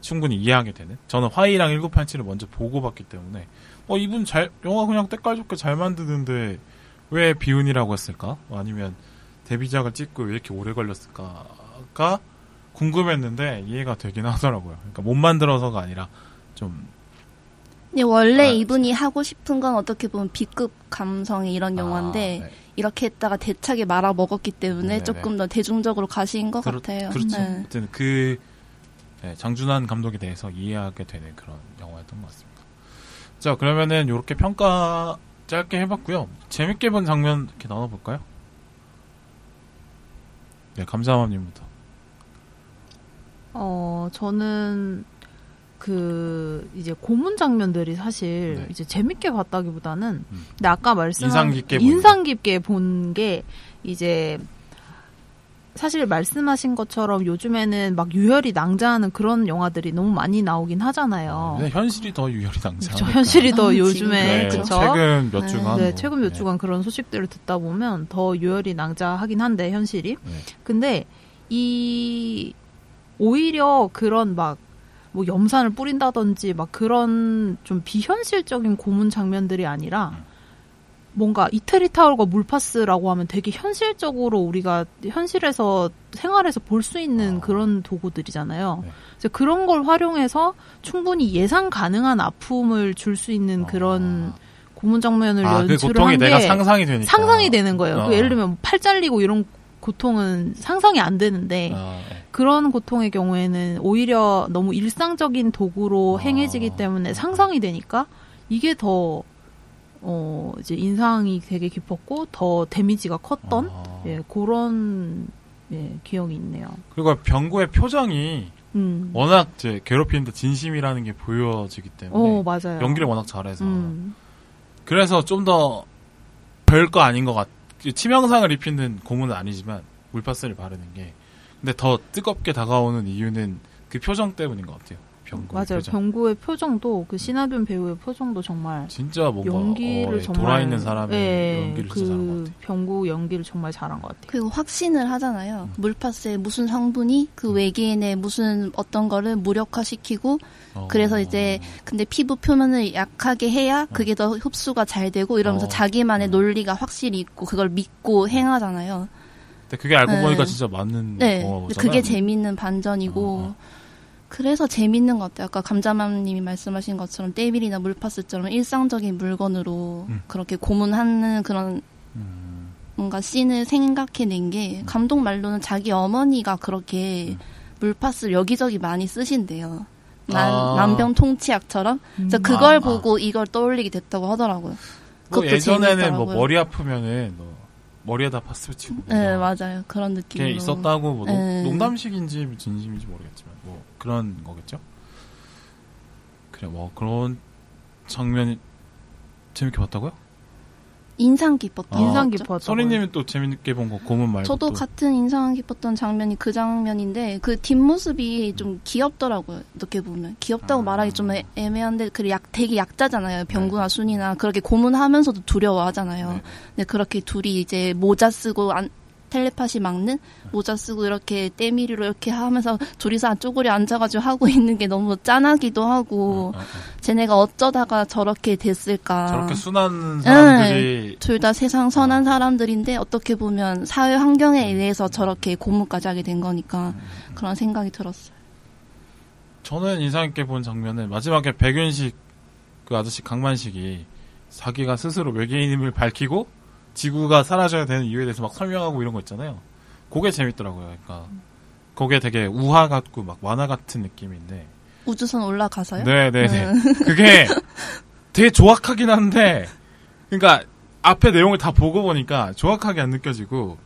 충분히 이해하게 되는. 저는 화이랑 1987을 먼저 보고 봤기 때문에 어 이분 잘 영화 그냥 때깔 좋게 잘 만드는데 왜 비운이라고 했을까? 뭐 아니면 데뷔작을 찍고 왜 이렇게 오래 걸렸을까가 궁금했는데 이해가 되긴 하더라고요. 그러니까 못 만들어서가 아니라 좀 근데 원래 아, 이분이 하고 싶은 건 어떻게 보면 B급 감성의 이런 영화인데 아, 네. 이렇게 했다가 대차게 말아 먹었기 때문에 네네네. 조금 더 대중적으로 가신 것 그렇- 같아요. 그렇죠. 네. 어쨌든 그 네, 장준환 감독에 대해서 이해하게 되는 그런 영화였던 것 같습니다. 자 그러면은 이렇게 평가 짧게 해봤고요. 재밌게 본 장면 이렇게 나눠볼까요? 네, 감사함님부터. 어, 저는 그 이제 고문 장면들이 사실 네. 이제 재밌게 봤다기보다는 음. 근데 아까 말씀한 인상 깊게 본 인상 깊게 본 게 이제 사실 말씀하신 것처럼 요즘에는 막 유혈이 낭자하는 그런 영화들이 너무 많이 나오긴 하잖아요. 근데 현실이 더 유혈이 당장. 그쵸, 현실이 더 아, 요즘에 지금. 그쵸? 최근 몇 네. 주간. 네, 뭐, 최근 몇 네. 주간 그런 소식들을 듣다 보면 더 유혈이 낭자하긴 한데 현실이. 네. 근데 이 오히려 그런 막 뭐 염산을 뿌린다든지 막 그런 좀 비현실적인 고문 장면들이 아니라 음. 뭔가 이태리 타올과 물파스라고 하면 되게 현실적으로 우리가 현실에서 생활에서 볼 수 있는 아. 그런 도구들이잖아요. 네. 그래서 그런 걸 활용해서 충분히 예상 가능한 아픔을 줄 수 있는 그런 고문 장면을 아, 그 연출을 고통이 한 내가 게 상상이 되니까. 상상이 되는 거예요. 어. 그 예를 들면 팔 잘리고 이런 고통은 상상이 안 되는데 아, 네. 그런 고통의 경우에는 오히려 너무 일상적인 도구로 아. 행해지기 때문에 상상이 되니까 이게 더 어, 이제 인상이 되게 깊었고 더 데미지가 컸던 아. 예, 그런 예, 기억이 있네요. 그리고 병구의 표정이 음. 워낙 이제 괴롭히는데 진심이라는 게 보여지기 때문에 어, 맞아요. 연기를 워낙 잘해서 음. 그래서 좀 더 별거 아닌 것 같. 치명상을 입히는 고문은 아니지만 물파스를 바르는 게 근데 더 뜨겁게 다가오는 이유는 그 표정 때문인 것 같아요. 병구 맞아요. 표정. 병구의 표정도 그 신하균 배우의 표정도 정말 진짜 뭔가 연기를 어, 예, 정말 돌아 있는 사람의 예, 연기를 그 진짜 잘한 것 같아요. 병구 연기를 정말 잘한 것 같아요. 그리고 확신을 하잖아요. 음. 물파스의 무슨 성분이 그 외계인의 무슨 어떤 거를 무력화시키고 어. 그래서 이제 근데 피부 표면을 약하게 해야 그게 더 흡수가 잘 되고 이러면서 어. 자기만의 음. 논리가 확실히 있고 그걸 믿고 행하잖아요. 근데 그게 알고 네. 보니까 진짜 맞는 네. 거잖아요. 그게 재밌는 반전이고 어, 어. 그래서 재밌는 것 같아요. 아까 감자맘님이 말씀하신 것처럼 떼빌이나 물파스처럼 일상적인 물건으로 음. 그렇게 고문하는 그런 음. 뭔가 씬을 생각해낸 게 감독 말로는 자기 어머니가 그렇게 음. 물파스를 여기저기 많이 쓰신대요. 난, 아. 난병통치약처럼. 그래서 그걸 아, 아. 보고 이걸 떠올리게 됐다고 하더라고요. 뭐 그것도 예전에는 재밌더라고요. 뭐 머리 아프면은 뭐 머리에다 파스 붙이고 네, 뭐 맞아요. 그런 느낌으로. 그게 있었다고 뭐 네. 농, 농담식인지 진심인지 모르겠지만 뭐 그런 거겠죠. 그래 뭐 그런 장면이 재밌게 봤다고요? 인상 깊었던 아. 인상. 깊었던 서리님은 또 재밌게 본 거 고문 말고 저도 또 같은 인상 깊었던 장면이 그 장면인데 그 뒷모습이 좀 귀엽더라고요. 어떻게 보면 귀엽다고 아. 말하기 좀 애- 애매한데 그 약 되게 약자잖아요. 네. 병구나 순이나 그렇게 고문하면서도 두려워하잖아요. 네. 근데 그렇게 둘이 이제 모자 쓰고 안, 텔레파시 막는 모자 쓰고 이렇게 때미리로 이렇게 하면서 둘이서 안쪽으로 앉아가지고 하고 <laughs> 있는 게 너무 짠하기도 하고 어, 어, 어. 쟤네가 어쩌다가 저렇게 됐을까. 저렇게 순한 사람들이 둘다 세상 선한 사람들인데 어떻게 보면 사회 환경에 의해서 저렇게 고문까지 하게 된 거니까 그런 생각이 들었어요. 저는 인상 깊게 본 장면은 마지막에 백윤식 그 아저씨 강만식이 자기가 스스로 외계인임을 밝히고 지구가 사라져야 되는 이유에 대해서 막 설명하고 이런 거 있잖아요. 그게 재밌더라고요. 그러니까 그게 되게 우화 같고 막 만화 같은 느낌인데. 우주선 올라가서요? 네네네. 그게 되게 조악하긴 한데, 그러니까 앞에 내용을 다 보고 보니까 조악하게 안 느껴지고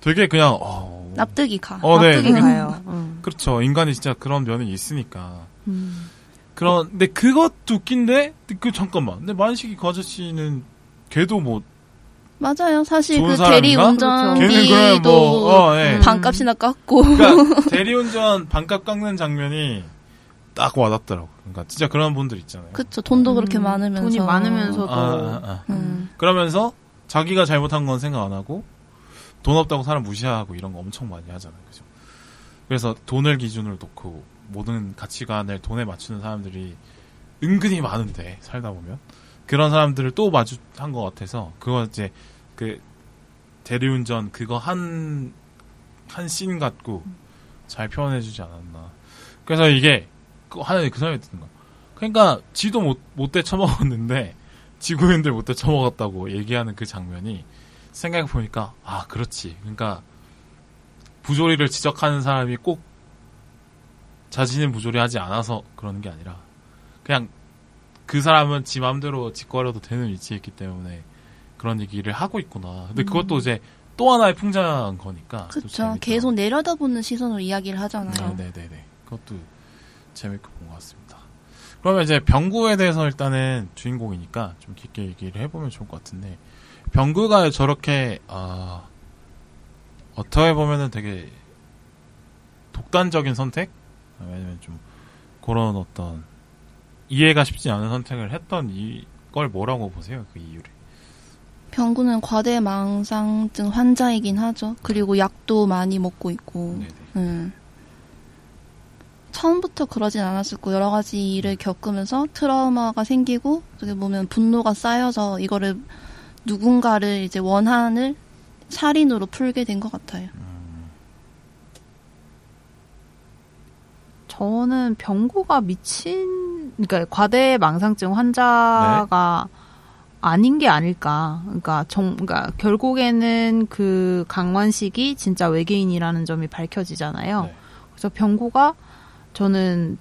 되게 그냥 어, 납득이 가. 어, 네. 납득이 가요. 음. 그렇죠. 인간이 진짜 그런 면이 있으니까. 음. 그런, 근데 그것도 웃긴데, 그, 잠깐만. 근데 만식이 그 아저씨는, 걔도 뭐, 맞아요. 사실 그 사람인가? 대리 그렇죠. 걔는 그래, 운전비도 뭐, 어, 예. 음. 반값이나 깎고 그러니까, <laughs> 대리운전 반값 깎는 장면이 딱 와닿더라고. 그러니까, 진짜 그런 분들 있잖아요. 그쵸. 돈도 그렇게 음, 많으면서 돈이 많으면서도 아, 아, 아. 음. 그러면서, 자기가 잘못한 건 생각 안 하고, 돈 없다고 사람 무시하고 이런 거 엄청 많이 하잖아요. 그죠? 그래서 돈을 기준으로 놓고, 모든 가치관을 돈에 맞추는 사람들이 은근히 많은데, 살다 보면. 그런 사람들을 또 마주한 것 같아서, 그거 이제, 그, 대리운전 그거 한, 한 씬 같고, 잘 표현해주지 않았나. 그래서 이게, 그 하나의 그 생각이 드는 거야. 그러니까, 지도 못, 못돼 처먹었는데, <laughs> 지구인들 못돼 처먹었다고 얘기하는 그 장면이, 생각해 보니까, 아, 그렇지. 그러니까, 부조리를 지적하는 사람이 꼭, 자신은 부조리 하지 않아서 그러는 게 아니라, 그냥, 그 사람은 지 맘대로 짓거려도 되는 위치에 있기 때문에, 그런 얘기를 하고 있구나. 근데 그것도 이제, 또 하나의 풍자인 거니까. 재밌더라고요. 계속 내려다보는 시선으로 이야기를 하잖아요. 네 네 네. 그것도 재밌게 본것 같습니다. 그러면 이제 병구에 대해서 일단은 주인공이니까 좀 깊게 얘기를 해보면 좋을 것 같은데 병구가 저렇게 아 어떻게 보면은 되게 독단적인 선택 아니면 좀 그런 어떤 이해가 쉽지 않은 선택을 했던 이걸 뭐라고 보세요 그 이유를? 병구는 과대망상증 환자이긴 하죠. 그리고 약도 많이 먹고 있고. 음. 처음부터 그러진 않았었고 여러 가지 일을 겪으면서 트라우마가 생기고 어떻게 보면 분노가 쌓여서 이거를 누군가를 이제 원한을 살인으로 풀게 된 것 같아요. 저는 병고가 미친, 그러니까 과대 망상증 환자가 아닌 게 아닐까. 그러니까 정, 그러니까 결국에는 그 강만식이 진짜 외계인이라는 점이 밝혀지잖아요. 네. 그래서 병고가 저는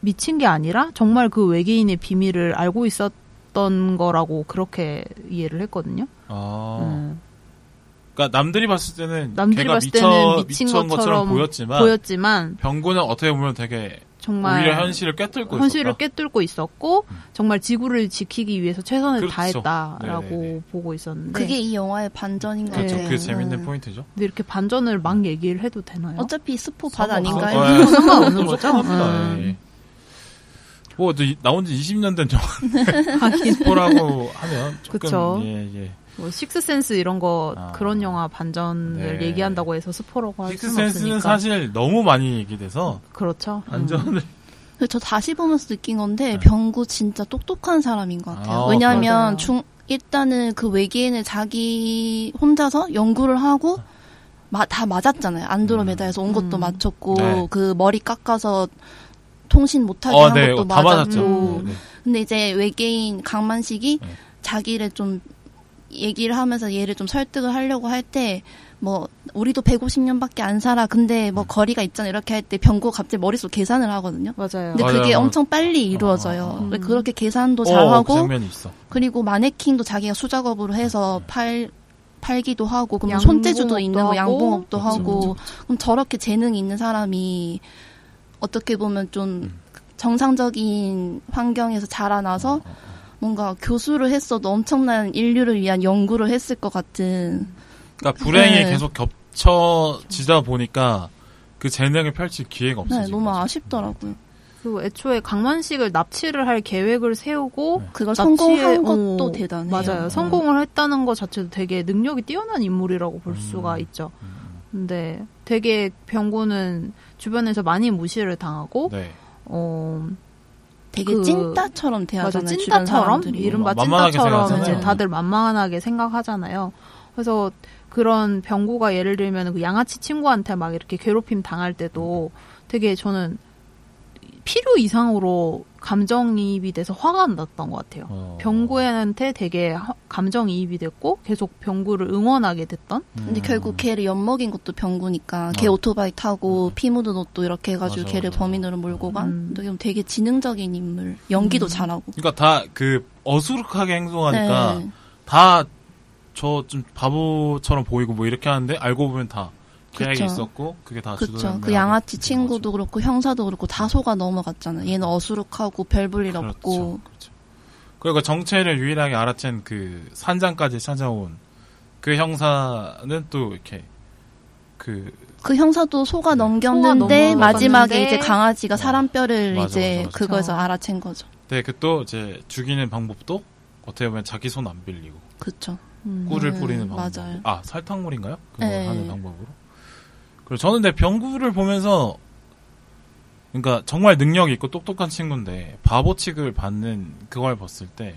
미친 게 아니라 정말 그 외계인의 비밀을 알고 있었던 거라고 그렇게 이해를 했거든요. 아, 음. 그러니까 남들이 봤을 때는 남들이 걔가 봤을 미쳐, 때는 미친 미쳐온 것처럼 보였지만 보였지만 병구는 어떻게 보면 되게 정말 오히려 현실을 꿰뚫고 현실을 있었다. 꿰뚫고 있었고 음. 정말 지구를 지키기 위해서 최선을 그렇죠. 다했다라고 네네네. 보고 있었는데 그게 이 영화의 반전인 것 그렇죠. 같아요. 그 재밌는 음. 포인트죠. 근데 이렇게 반전을 막 얘기를 해도 되나요? 어차피 스포 받 상관- 아닌가요? 어, 예. 상관없는 거죠? 상관없다. 음. 예. 뭐또 이- 나온 지 20년 된 영화 <laughs> 스포라고 하면 조금 그쵸. 예, 예. 뭐 식스센스 이런 거 아. 그런 영화 반전을 네. 얘기한다고 해서 스포라고 할 수는 식스센스는 없으니까 사실 너무 많이 얘기돼서 그렇죠. 음. 반전을 근데 저 다시 보면서 느낀 건데 네. 병구 진짜 똑똑한 사람인 것 같아요. 아, 왜냐하면. 중 일단은 그 외계인을 자기 혼자서 연구를 하고 마, 다 맞았잖아요. 안드로메다에서 온 것도 음. 맞췄고 네. 그 머리 깎아서 통신 못하게 어, 한 네, 것도 다 맞았고 맞았죠. 네, 네. 근데 이제 외계인 강만식이 네. 자기를 좀 얘기를 하면서 얘를 좀 설득을 하려고 할 때 뭐 우리도 150년밖에 안 살아. 근데 뭐 거리가 있잖아. 이렇게 할 때 병고 갑자기 머릿속 계산을 하거든요. 맞아요. 근데 맞아요. 그게 엄청 빨리 이루어져요. 어, 어. 근데 그렇게 계산도 어, 잘하고 그 장면이 있어. 그리고 마네킹도 자기가 수작업으로 해서 팔 팔기도 하고 그럼 손재주도 있는 거 하고. 양봉업도 그렇죠, 하고 그럼 저렇게 재능 있는 사람이 어떻게 보면 좀 정상적인 환경에서 자라나서 어, 어, 어. 뭔가 교수를 했어도 엄청난 인류를 위한 연구를 했을 것 같은 그러니까 불행이 네. 계속 겹쳐지다 보니까 그 재능을 펼칠 기회가 네, 없어지고 너무 아쉽더라고요. 그리고 애초에 강만식을 납치를 할 계획을 세우고 네. 그걸 성공한 것도 어, 대단해요. 맞아요. 어. 성공을 했다는 것 자체도 되게 능력이 뛰어난 인물이라고 볼 수가 음. 있죠. 음, 근데 되게 병구는 주변에서 많이 무시를 당하고 네. 어 되게 그- 찐따처럼 맞아 대하잖아요. 주변 찐따처럼. 이른바 찐따처럼 이제. 다들 만만하게 생각하잖아요. 그래서 그런 병구가 예를 들면 그 양아치 친구한테 막 이렇게 괴롭힘 당할 때도 되게 저는 필요 이상으로 감정이입이 돼서 화가 났던 것 같아요. 어. 병구한테 되게 하- 감정이입이 됐고 계속 병구를 응원하게 됐던 근데 음. 결국 걔를 엿먹인 것도 병구니까 걔 어. 오토바이 타고 피 묻은 옷도 이렇게 해가지고 맞아, 걔를 맞아. 범인으로 몰고 간 음. 되게, 되게 지능적인 인물 연기도 음. 잘하고 그러니까 다 그 어수룩하게 행동하니까 네. 다저 좀 바보처럼 보이고 뭐 이렇게 하는데 알고 보면 다 그쵸. 있었고 그게 다. 주도를 그 양아치 친구도 그렇고 형사도 그렇고 다 속아 넘어갔잖아. 얘는 어수룩하고 별 볼일 그렇죠. 없고. 그렇죠. 그리고 정체를 유일하게 알아챈 그 산장까지 찾아온 그 형사는 또 이렇게 그 그 형사도 속아 네. 넘겼는데 속아 마지막에 이제 강아지가 어. 사람 뼈를 맞아, 이제 맞아. 그거에서 알아챈 거죠. 네, 그 또 이제 죽이는 방법도 어떻게 보면 자기 손 안 빌리고. 음. 꿀을 음, 뿌리는 방법. 맞아요. 아 설탕물인가요? 그거 네. 하는 방법으로. 그리고 저는 내 병구를 보면서 그러니까 정말 능력이 있고 똑똑한 친구인데 바보 취급을 받는 그걸 봤을 때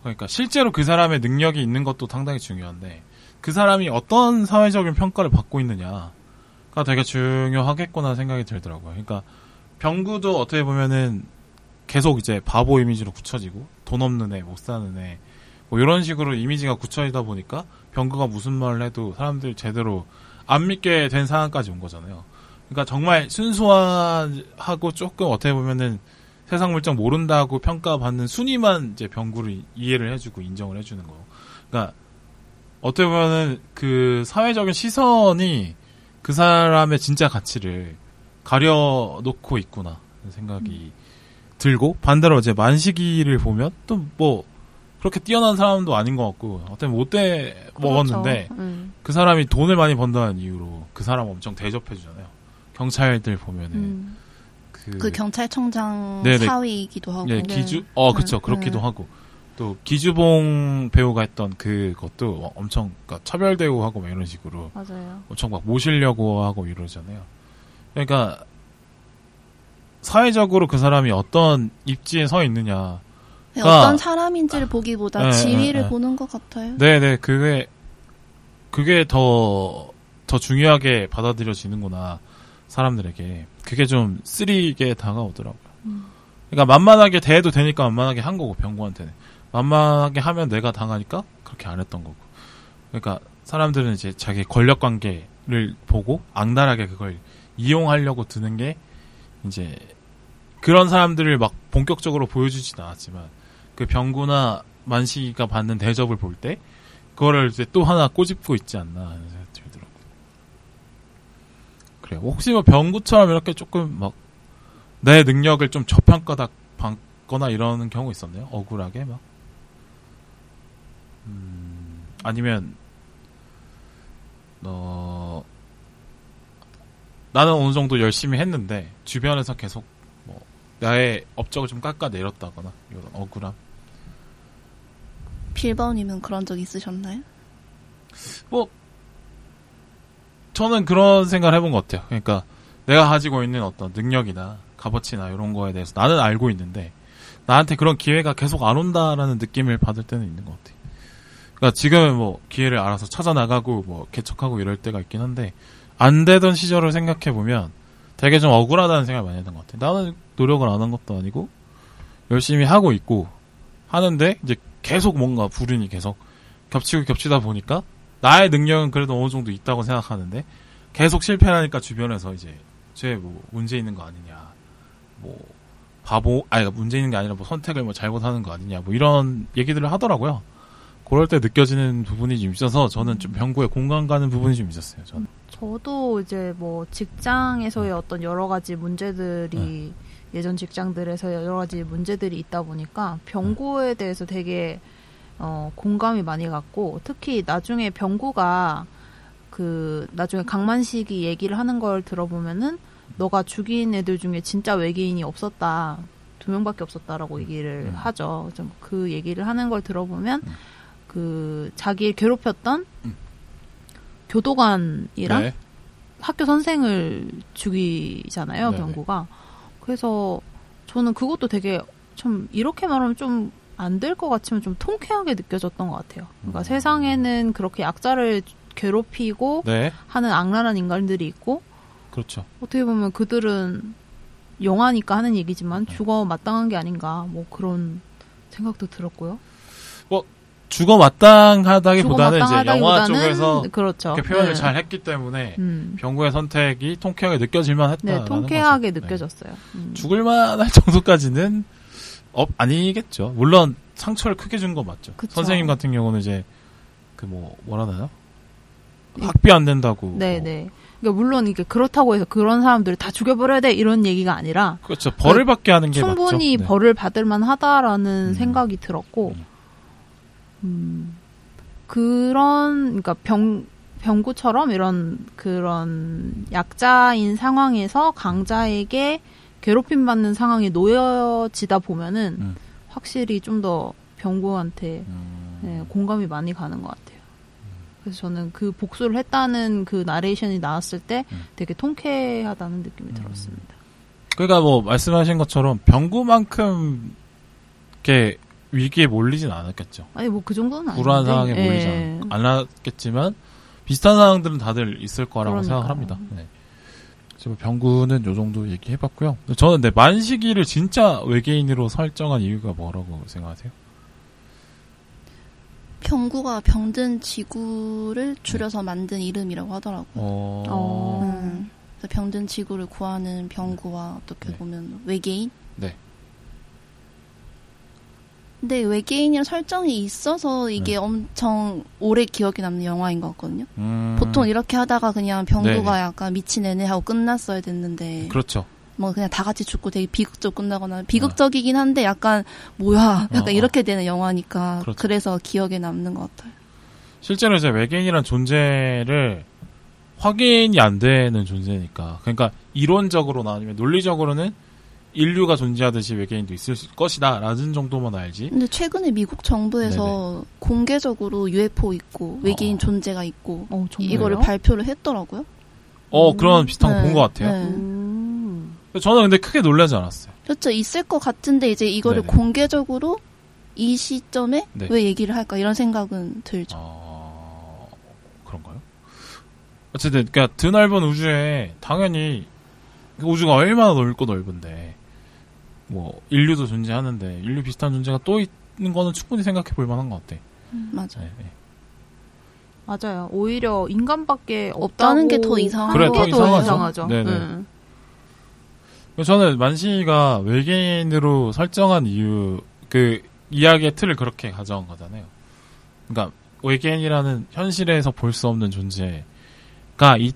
그러니까 실제로 그 사람의 능력이 있는 것도 상당히 중요한데 그 사람이 어떤 사회적인 평가를 받고 있느냐가 되게 중요하겠구나 생각이 들더라고요. 그러니까 병구도 어떻게 보면은 계속 이제 바보 이미지로 굳혀지고 돈 없는 애, 못 사는 애, 뭐 이런 식으로 이미지가 굳혀지다 보니까 병구가 무슨 말을 해도 사람들이 제대로 안 믿게 된 상황까지 온 거잖아요. 그러니까 정말 순수하고 조금 어떻게 보면은 세상 물정 모른다고 평가받는 순위만 이제 병구를 이해를 해주고 인정을 해주는 거. 그러니까 어떻게 보면은 그 사회적인 시선이 그 사람의 진짜 가치를 가려놓고 있구나 생각이 들고 반대로 이제 만식이를 보면 또 뭐 그렇게 뛰어난 사람도 아닌 것 같고 어떻게 못돼 먹었는데 그렇죠. 음. 그 사람이 돈을 많이 번다는 이유로 그 사람 엄청 대접해 주잖아요. 경찰들 보면은 음. 그, 그 경찰청장 네네. 사위이기도 하고. 예, 기주 어 그렇죠 네. 그렇기도 네. 하고 또 기주봉 배우가 했던 그것도 엄청 그러니까 차별 대우하고 막 이런 식으로 맞아요. 엄청 막 모시려고 하고 이러잖아요. 그러니까 사회적으로 그 사람이 어떤 입지에 서 있느냐. 네, 어떤 사람인지를 보기보다 네, 지위를 네, 네. 보는 것 같아요. 네네, 그게, 그게 더, 더 중요하게 받아들여지는구나. 사람들에게. 그게 좀 쓰리게 다가오더라고요. 그러니까 만만하게 대해도 되니까 만만하게 한 거고, 병구한테는. 만만하게 하면 내가 당하니까 그렇게 안 했던 거고. 그러니까 사람들은 이제 자기 권력 관계를 보고 악랄하게 그걸 이용하려고 드는 게 이제 그런 사람들을 막 본격적으로 보여주진 않았지만 그 병구나 만식이가 받는 대접을 볼 때 그거를 이제 또 하나 꼬집고 있지 않나 하는 생각이 들더라고요. 그래요. 혹시 뭐 병구처럼 이렇게 조금 막 내 능력을 좀 저평가다 받거나 이러는 경우 있었나요? 억울하게 막. 음, 아니면 어 나는 어느 정도 열심히 했는데 주변에서 계속 뭐 나의 업적을 좀 깎아 내렸다거나 이런 억울함. 빌번님은 그런 적 있으셨나요? 뭐 저는 그런 생각을 해본 것 같아요. 그러니까 내가 가지고 있는 어떤 능력이나 값어치나 이런 거에 대해서 나는 알고 있는데 나한테 그런 기회가 계속 안 온다라는 느낌을 받을 때는 있는 것 같아요. 그러니까 지금은 뭐 기회를 알아서 찾아 나가고 뭐 개척하고 이럴 때가 있긴 한데 안 되던 시절을 생각해 보면 되게 좀 억울하다는 생각을 많이 했던 것 같아요. 나는 노력을 안 한 것도 아니고 열심히 하고 있고 하는데 이제 계속 뭔가 불운이 계속 겹치고 겹치다 보니까 나의 능력은 그래도 어느 정도 있다고 생각하는데 계속 실패하니까 주변에서 이제 쟤 뭐 문제 있는 거 아니냐 뭐 바보 아니 문제 있는 게 아니라 뭐 선택을 뭐 잘못하는 거 아니냐 뭐 이런 얘기들을 하더라고요. 그럴 때 느껴지는 부분이 좀 있어서 저는 좀 병구에 공감 가는 부분이 좀 있었어요. 저는. 저도 이제 뭐 직장에서의 어떤 여러 가지 문제들이 예전 직장들에서 여러 가지 문제들이 있다 보니까 병구에 대해서 되게 어, 공감이 많이 갔고 특히 나중에 병구가 그 나중에 강만식이 얘기를 하는 걸 들어보면은 너가 죽인 애들 중에 진짜 외계인이 없었다 두 명밖에 없었다라고 얘기를 음. 하죠. 좀 그 얘기를 하는 걸 들어보면 음. 그 자기를 괴롭혔던 음. 교도관이랑 네. 학교 선생을 죽이잖아요, 네네. 병구가. 그래서 저는 그것도 되게 좀 이렇게 말하면 좀 안 될 것 같지만 좀 통쾌하게 느껴졌던 것 같아요. 그러니까 음. 세상에는 그렇게 약자를 괴롭히고 네. 하는 악랄한 인간들이 있고 그렇죠. 어떻게 보면 그들은 영화니까 하는 얘기지만 네. 죽어 마땅한 게 아닌가 뭐 그런 생각도 들었고요. 죽어 마땅하다기보다는 이제 영화 쪽에서 그렇죠. 이렇게 표현을 네. 잘 했기 때문에 음. 병구의 선택이 통쾌하게 느껴질만 했다. 네, 통쾌하게 느껴졌어요. 음. 죽을만 할 <laughs> 정도까지는 어, 아니겠죠. 물론 상처를 크게 준거 맞죠. 그쵸. 선생님 같은 경우는 이제 그 뭐 뭐라 하나요? 학비 안 된다고. 네, 뭐. 네. 그러니까 물론 이게 그렇다고 해서 그런 사람들을 다 죽여버려야 돼 이런 얘기가 아니라 그렇죠. 벌을 받게 하는 게 충분히 맞죠. 네. 벌을 받을 만하다라는 음. 생각이 들었고, 음. 음, 그런 그러니까 병 병구처럼 이런 그런 약자인 상황에서 강자에게 괴롭힘 받는 상황에 놓여지다 보면은 음. 확실히 좀 더 병구한테 음. 네, 공감이 많이 가는 것 같아요. 그래서 저는 그 복수를 했다는 그 나레이션이 나왔을 때 음. 되게 통쾌하다는 느낌이 들었습니다. 그러니까 뭐 말씀하신 것처럼 병구만큼 이렇게 위기에 몰리진 않았겠죠. 아니 뭐 그 정도는 아닌데. 불안한 상황에 예. 몰리지 않- 않았겠지만 비슷한 상황들은 다들 있을 거라고 그러니까요. 생각합니다. 네. 지금 병구는 요 정도 얘기해봤고요. 저는 네, 만식이를 진짜 외계인으로 설정한 이유가 뭐라고 생각하세요? 병구가 병든 지구를 줄여서 만든 이름이라고 하더라고요. 어, 어. 음, 병든 지구를 구하는 병구와 어떻게 네. 보면 외계인? 네. 근데 외계인이랑 설정이 있어서 이게 네. 엄청 오래 기억에 남는 영화인 것 같거든요. 음, 보통 이렇게 하다가 그냥 병구가 네네. 약간 미친 애네 하고 끝났어야 됐는데 그렇죠. 뭐 그냥 다 같이 죽고 되게 비극적 끝나거나 비극적이긴 한데 약간 뭐야 약간 어, 어. 이렇게 되는 영화니까 그렇죠. 그래서 기억에 남는 것 같아요. 실제로 이제 외계인이란 존재를 확인이 안 되는 존재니까. 그러니까 이론적으로나 아니면 논리적으로는 인류가 존재하듯이 외계인도 있을 것이다. 라는 정도만 알지. 근데 최근에 미국 정부에서 공개적으로 UFO 있고 외계인 어. 존재가 있고 어? 이거를 발표를 했더라고요. 어 그런 비슷한 거 네, 본것 같아요. 네. 음. 저는 근데 크게 놀라지 않았어요. 그렇죠. 있을 것 같은데 이제 이거를 네네. 공개적으로 이 시점에 네. 왜 얘기를 할까 이런 생각은 들죠. 아 그런가요? 어쨌든 그러니까 드넓은 우주에 당연히 그 우주가 얼마나 넓고 넓은데 뭐 인류도 존재하는데 인류 비슷한 존재가 또 있는 거는 충분히 생각해 볼 만한 것 같아. 맞아. 네, 네. 맞아요. 오히려 인간밖에 없다는 없다고 게더 이상한 그래, 더게 이상하죠. 이상하죠. 네네. 음. 저는 만식이가 외계인으로 설정한 이유 그 이야기의 틀을 그렇게 가져온 거잖아요. 그러니까 외계인이라는 현실에서 볼 수 없는 존재가 이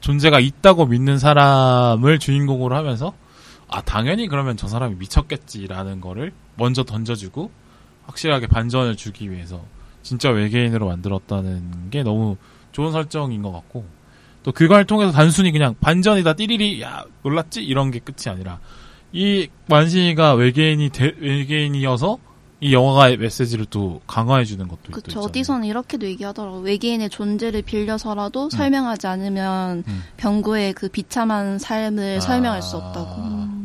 존재가 있다고 믿는 사람을 주인공으로 하면서 아 당연히 그러면 저 사람이 미쳤겠지라는 거를 먼저 던져주고 확실하게 반전을 주기 위해서 진짜 외계인으로 만들었다는 게 너무 좋은 설정인 것 같고 또 그걸 통해서 단순히 그냥 반전이다 띠리리 야 놀랐지 이런 게 끝이 아니라 이 만식이가 외계인이 대- 외계인이어서 이 영화의 메시지를 또 강화해 주는 것도 그쵸. 있잖아요. 어디서는 이렇게도 얘기하더라고. 외계인의 존재를 빌려서라도 설명하지 않으면 음. 병구의 그 비참한 삶을 아. 설명할 수 없다고. 음.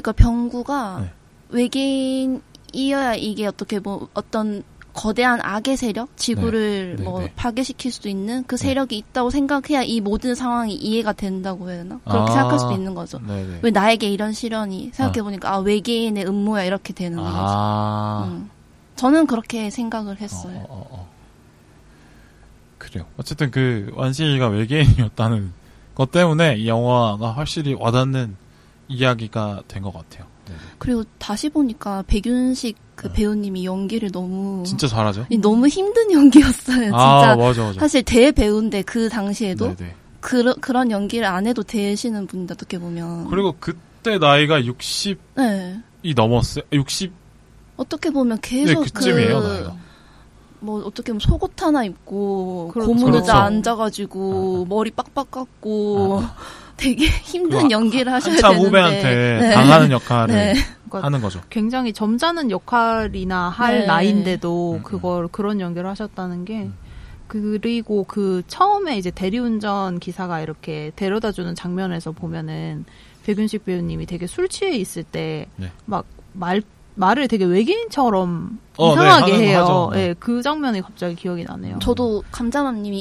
그러니까 병구가 네. 외계인이어야 이게 어떻게 뭐 어떤 거대한 악의 세력, 지구를 네, 뭐 네. 파괴시킬 수도 있는 그 세력이 있다고 생각해야 이 모든 상황이 이해가 된다고 해야 되나? 그렇게 아. 생각할 수도 있는 거죠. 네네. 왜 나에게 이런 시련이 생각해 보니까 아 외계인의 음모야 이렇게 되는 거죠. 아 음. 저는 그렇게 생각을 했어요. 어, 어, 어. 그래요. 어쨌든 그 완식이가 외계인이었다는 것 때문에 이 영화가 확실히 와닿는 이야기가 된 것 같아요. 네네. 그리고 다시 보니까 백윤식 그 네. 배우님이 연기를 너무 진짜 잘하죠. 너무 힘든 연기였어요. 진짜 아 맞아 맞아. 사실 대배우인데 그 당시에도 네네. 그, 그런 연기를 안 해도 되시는 분인데 어떻게 보면 그리고 그때 나이가 60이 네. 넘었어요. 60 어떻게 보면 네, 계속 그쯤이에요 그, 나이가. 뭐 어떻게 보면 속옷 하나 입고 그렇죠. 고무의자 그렇죠. 앉아가지고 머리 빡빡 깎고 되게 <laughs> 힘든 그 연기를 하셔야 한참 되는데 후배한테 네. 당하는 역할을 네. 그러니까 하는 거죠. 굉장히 점잖은 역할이나 할 네. 나이인데도 음, 그걸 그런 연기를 하셨다는 게 음. 그리고 그 처음에 이제 대리운전 기사가 이렇게 데려다주는 장면에서 보면은 백윤식 배우님이 되게 술 취해 있을 때 네. 막말 말을 되게 외계인처럼 어, 네, 이상하게 거 해요. 하죠. 네. 예, 그 장면이 갑자기 기억이 나네요. 저도 감자맘님이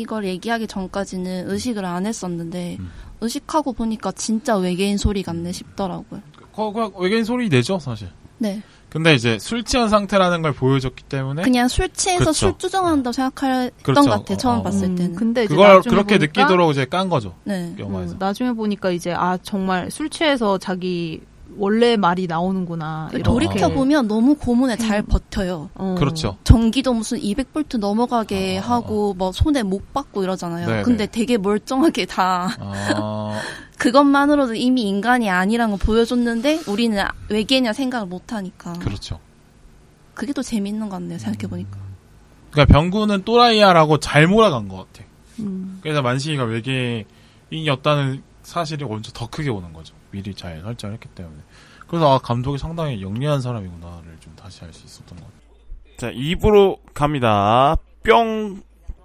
이걸 얘기하기 전까지는 의식을 안 했었는데 음. 의식하고 보니까 진짜 외계인 소리 같네 싶더라고요. 거- 그냥 외계인 소리 내죠 사실. 네, 근데 이제 술 취한 상태라는 걸 보여줬기 때문에 그냥 술 취해서 그렇죠. 술 주정한다고 생각했던 그렇죠. 것 같아 요 처음 어, 어. 봤을 음, 때는. 근데 이제 그걸 나중에 그렇게 보니까 느끼도록 이제 깐 거죠 네. 영화에서. 음, 나중에 보니까 이제 아 정말 술 취해서 자기 원래 말이 나오는구나. 그 이렇게. 돌이켜 보면 너무 고문에 잘 버텨요. 어. 그렇죠. 전기도 무슨 200볼트 넘어가게 아, 하고 뭐 손에 목 박고 이러잖아요. 네네. 근데 되게 멀쩡하게 다 아, <laughs> 그것만으로도 이미 인간이 아니라는 걸 보여줬는데 우리는 아- 외계인이라 생각을 못 하니까 그렇죠. 그게 또 재밌는 것 같네요. 생각해 보니까. 그러니까 병구는 또라이야라고 잘 몰아간 것 같아. 음. 그래서 만식이가 외계인이었다는 사실이 먼저 더 크게 오는 거죠. 미리 잘 설정을 했기 때문에. 그래서 아 감독이 상당히 영리한 사람이구나를 좀 다시 알 수 있었던 것 같아요. 자, 2부로 갑니다. 뿅